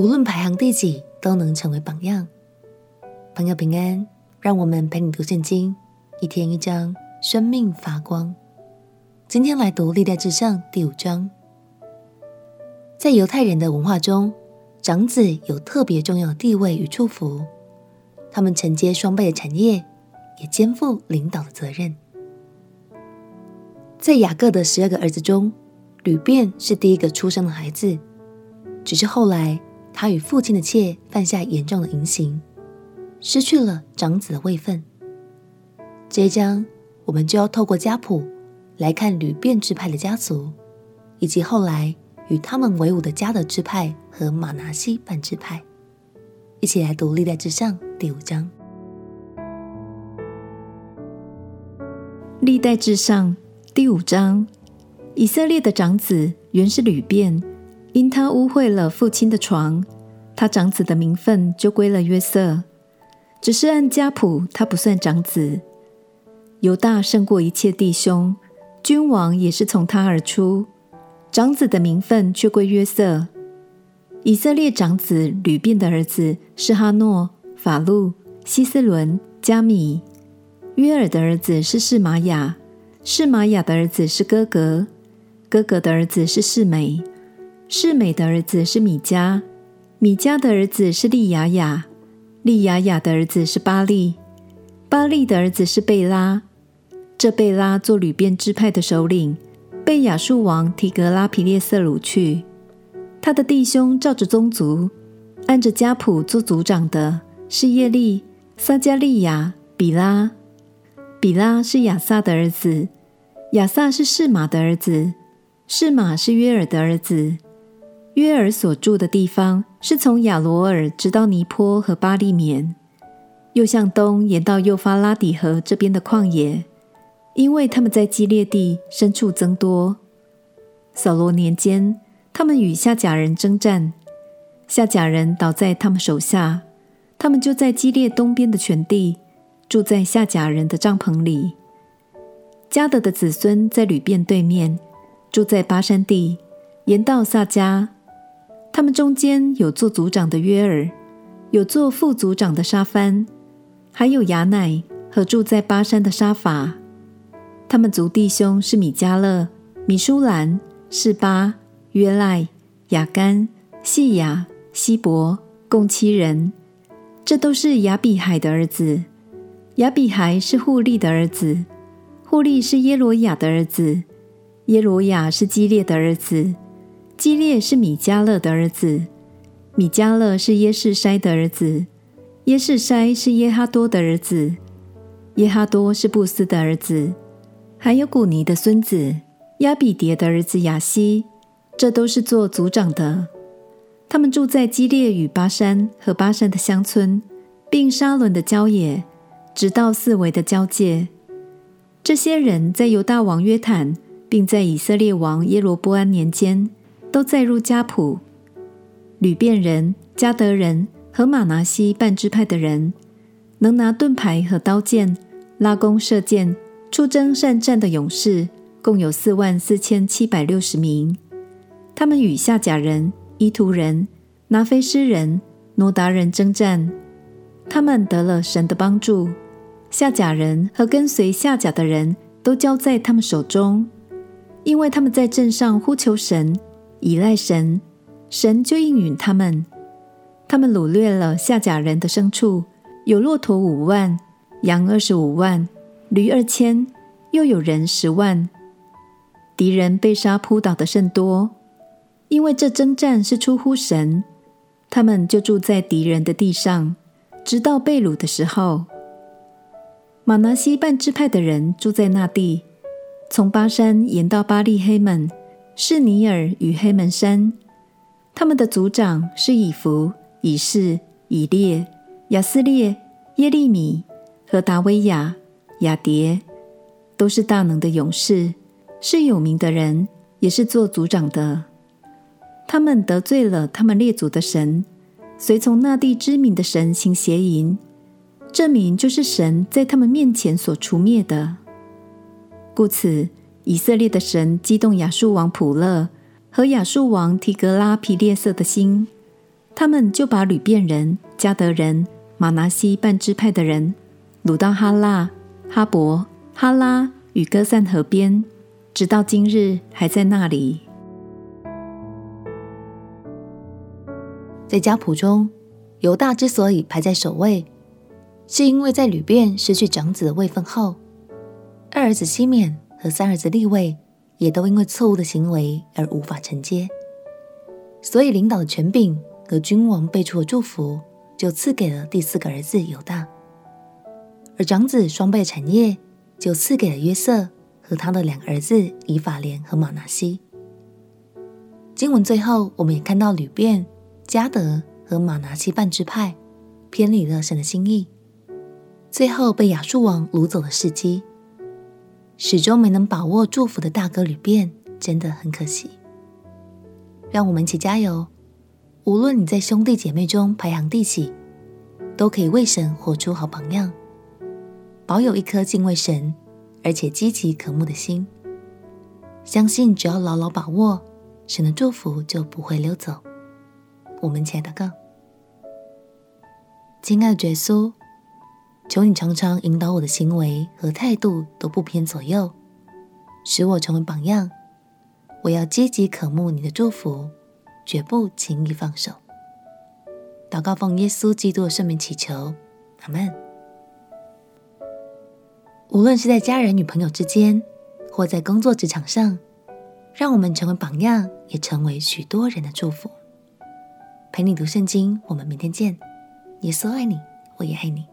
无论排行第几，都能成为榜样。朋友平安，让我们陪你读圣经，一天一章，生命发光。今天来读历代志上第五章。在犹太人的文化中，长子有特别重要的地位与祝福，他们承接双倍的产业，也肩负领导的责任。在雅各的十二个儿子中，吕便是第一个出生的孩子，只是后来他与父亲的妾犯下严重的淫行，失去了长子的位分。这一章我们就要透过家谱来看吕便支派的家族，以及后来与他们为伍的迦得支派和玛拿西半支派。一起来读历代志上第五章。历代志上第五章。以色列的长子原是吕便，因他污秽了父亲的床，他长子的名分就归了约瑟。只是按家谱，他不算长子。犹大胜过一切弟兄，君王也是从他而出，长子的名分却归约瑟。以色列长子吕便的儿子是哈诺、法路、西斯伦、加米。约尔的儿子是示玛雅，示玛雅的儿子是哥哥，哥哥的儿子是示美，示美的儿子是米迦，米迦的儿子是利亚雅，利亚雅的儿子是巴利，巴利的儿子是贝拉。这贝拉做吕便支派的首领，被亚述王提格拉皮列色掳去。他的弟兄照着宗族，按着家谱做族长的是耶利、撒迦利亚、比拉。比拉是亚萨的儿子，亚萨是示马的儿子。示马是约尔的儿子，约尔所住的地方是从亚罗尔直到尼坡和巴利棉，又向东延到幼发拉底河这边的旷野，因为他们在基列地深处增多。扫罗年间，他们与夏甲人征战，夏甲人倒在他们手下，他们就在基列东边的全地住在夏甲人的帐篷里。迦得的子孙在旅店对面。住在巴山地，延到撒迦。他们中间有做族长的约尔，有做副族长的沙番，还有亚乃和住在巴山的沙法。他们族弟兄是米迦勒、米舒兰、示巴、约赖、亚干、细亚、希伯，共七人。这都是亚比海的儿子。亚比海是户利的儿子，户利是耶罗亚的儿子。耶罗亚是基列的儿子，基列是米迦勒的儿子，米迦勒是耶士筛的儿子，耶士筛是耶哈多的儿子，耶哈多是布斯的儿子，还有古尼的孙子亚比迭的儿子亚西，这都是做族长的。他们住在基列与巴山和巴山的乡村，并沙伦的郊野，直到四围的交界。这些人在犹大王约坦。并在以色列王耶罗波安年间，都载入家谱。吕便人、迦德人和玛拿西半支派的人，能拿盾牌和刀剑、拉弓射箭、出征善战的勇士，共有四万四千七百六十名。他们与夏甲人、伊图人、拿非诗人、挪达人征战，他们得了神的帮助。夏甲人和跟随夏甲的人都交在他们手中。因为他们在阵上呼求神，倚赖神，神就应允他们。他们掳掠了夏甲人的牲畜，有骆驼五万，羊二十五万，驴二千，又有人十万。敌人被杀扑倒的甚多，因为这征战是出乎神，他们就住在敌人的地上，直到被掳的时候。玛拿西半支派的人住在那地。从巴珊延到巴利黑门，是尼尔与黑门山。他们的族长是以弗、以士、以列、亚斯列、耶利米和达维亚、亚蝶，都是大能的勇士，是有名的人，也是做族长的。他们得罪了他们列祖的神，随从那地知名的神行邪淫，这名就是神在他们面前所除灭的。故此，以色列的神激动亚述王普勒和亚述王提格拉皮列色的心，他们就把流便人、迦得人、马拿西半支派的人掳到哈腊、哈伯、哈拉与哥散河边，直到今日还在那里。在家谱中，犹大之所以排在首位，是因为在流便失去长子的位分后，二儿子西缅和三儿子立位也都因为错误的行为而无法承接，所以领导的权柄和君王辈出的祝福就赐给了第四个儿子犹大，而长子双倍产业就赐给了约瑟和他的两个儿子以法莲和玛拿西。经文最后，我们也看到吕便。迦得和玛拿西半支派偏离了神的心意，最后被亚述王掳走了世迹，始终没能把握祝福的大哥旅便真的很可惜。让我们一起加油！无论你在兄弟姐妹中排行第几，都可以为神活出好榜样，保有一颗敬畏神而且积极渴慕的心。相信只要牢牢把握，神的祝福就不会溜走。我们亲爱的哥，亲爱的耶稣，求你常常引导我的行为和态度都不偏左右，使我成为榜样。我要积极渴慕你的祝福，绝不轻易放手。祷告奉耶稣基督的圣名祈求，阿门。无论是在家人与朋友之间，或在工作职场上，让我们成为榜样，也成为许多人的祝福。陪你读圣经，我们明天见。耶稣爱你，我也爱你。